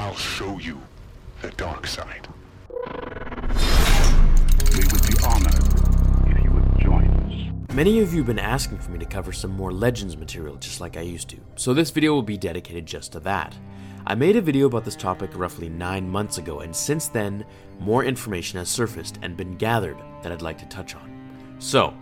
I'll show you the dark side. Would be honored if you would join us. Many of you have been asking for me to cover some more Legends material just like I used to, so this video will be dedicated just to that. I made a video about this topic roughly 9 months ago, and since then, more information has surfaced and been gathered that I'd like to touch on. So,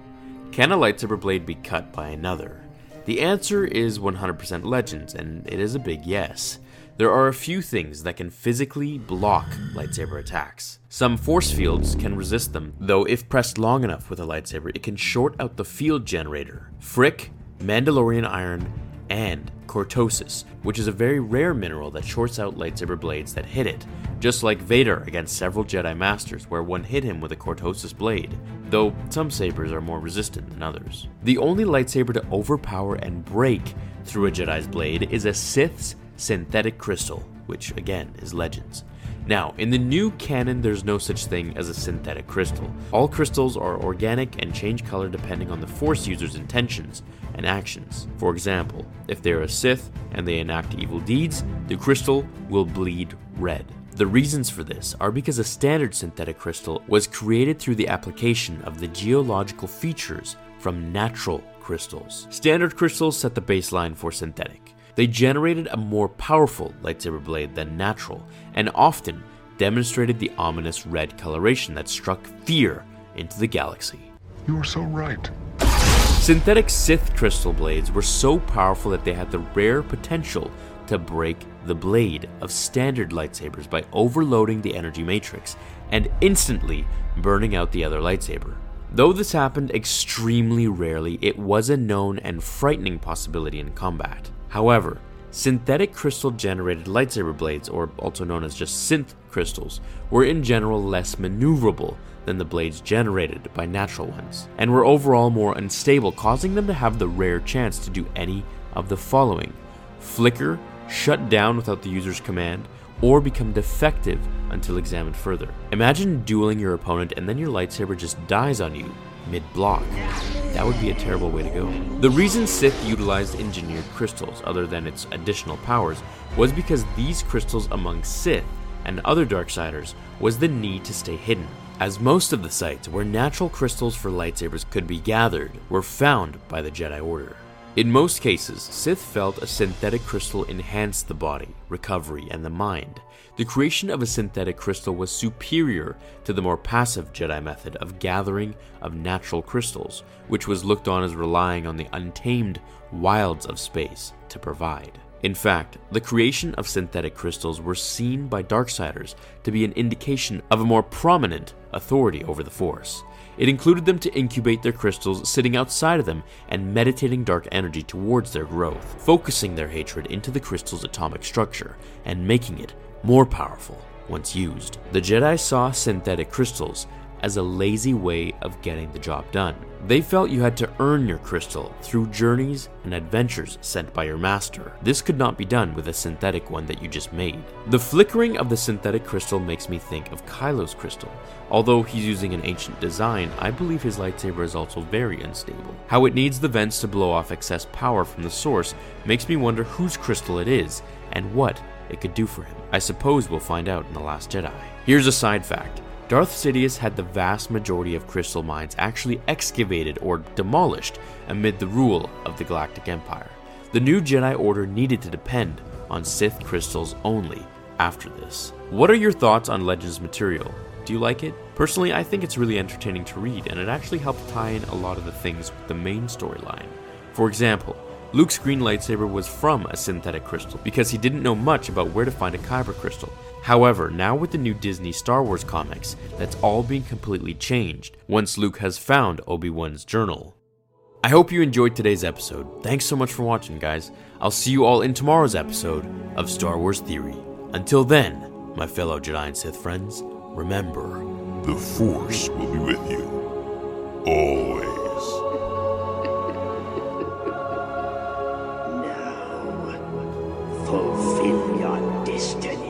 can a lightsaber blade be cut by another? The answer is 100% Legends, and it is a big yes. There are a few things that can physically block lightsaber attacks. Some force fields can resist them, though if pressed long enough with a lightsaber, it can short out the field generator. Phrik, Mandalorian iron, and cortosis, which is a very rare mineral that shorts out lightsaber blades that hit it, just like Vader against several Jedi Masters, where one hit him with a cortosis blade, though some sabers are more resistant than others. The only lightsaber to overpower and break through a Jedi's blade is a Sith's synthetic crystal, which again is Legends. Now, in the new canon, there's no such thing as a synthetic crystal. All crystals are organic and change color depending on the Force user's intentions and actions. For example, if they're a Sith and they enact evil deeds, the crystal will bleed red. The reasons for this are because a standard synthetic crystal was created through the application of the geological features from natural crystals. Standard crystals set the baseline for synthetic. They generated a more powerful lightsaber blade than natural, and often demonstrated the ominous red coloration that struck fear into the galaxy. You're so right. Synthetic Sith crystal blades were so powerful that they had the rare potential to break the blade of standard lightsabers by overloading the energy matrix and instantly burning out the other lightsaber. Though this happened extremely rarely, it was a known and frightening possibility in combat. However, synthetic crystal generated lightsaber blades, or also known as just synth crystals, were in general less maneuverable than the blades generated by natural ones, and were overall more unstable, causing them to have the rare chance to do any of the following flicker, shut down without the user's command, or become defective until examined further. Imagine dueling your opponent and then your lightsaber just dies on you mid block. That would be a terrible way to go. The reason Sith utilized engineered crystals, other than its additional powers, was because these crystals among Sith and other Darksiders was the need to stay hidden, as most of the sites where natural crystals for lightsabers could be gathered were found by the Jedi Order. In most cases, Sith felt a synthetic crystal enhanced the body, recovery, and the mind. The creation of a synthetic crystal was superior to the more passive Jedi method of gathering of natural crystals, which was looked on as relying on the untamed wilds of space to provide. In fact, the creation of synthetic crystals were seen by Darksiders to be an indication of a more prominent authority over the Force. It included them to incubate their crystals sitting outside of them and meditating dark energy towards their growth, focusing their hatred into the crystal's atomic structure and making it more powerful once used. The Jedi saw synthetic crystals as a lazy way of getting the job done. They felt you had to earn your crystal through journeys and adventures sent by your master. This could not be done with a synthetic one that you just made. The flickering of the synthetic crystal makes me think of Kylo's crystal. Although he's using an ancient design, I believe his lightsaber is also very unstable. How it needs the vents to blow off excess power from the source makes me wonder whose crystal it is and what it could do for him. I suppose we'll find out in The Last Jedi. Here's a side fact Darth Sidious had the vast majority of crystal mines actually excavated or demolished amid the rule of the Galactic Empire. The new Jedi Order needed to depend on Sith crystals only after this. What are your thoughts on Legends material? Do you like it? Personally, I think it's really entertaining to read, and it actually helped tie in a lot of the things with the main storyline. For example, Luke's green lightsaber was from a synthetic crystal because he didn't know much about where to find a kyber crystal. However, now with the new Disney Star Wars comics, that's all being completely changed once Luke has found Obi-Wan's journal. I hope you enjoyed today's episode. Thanks so much for watching, guys. I'll see you all in tomorrow's episode of Star Wars Theory. Until then, my fellow Jedi and Sith friends, remember The Force will be with you. Always. fulfill your destiny.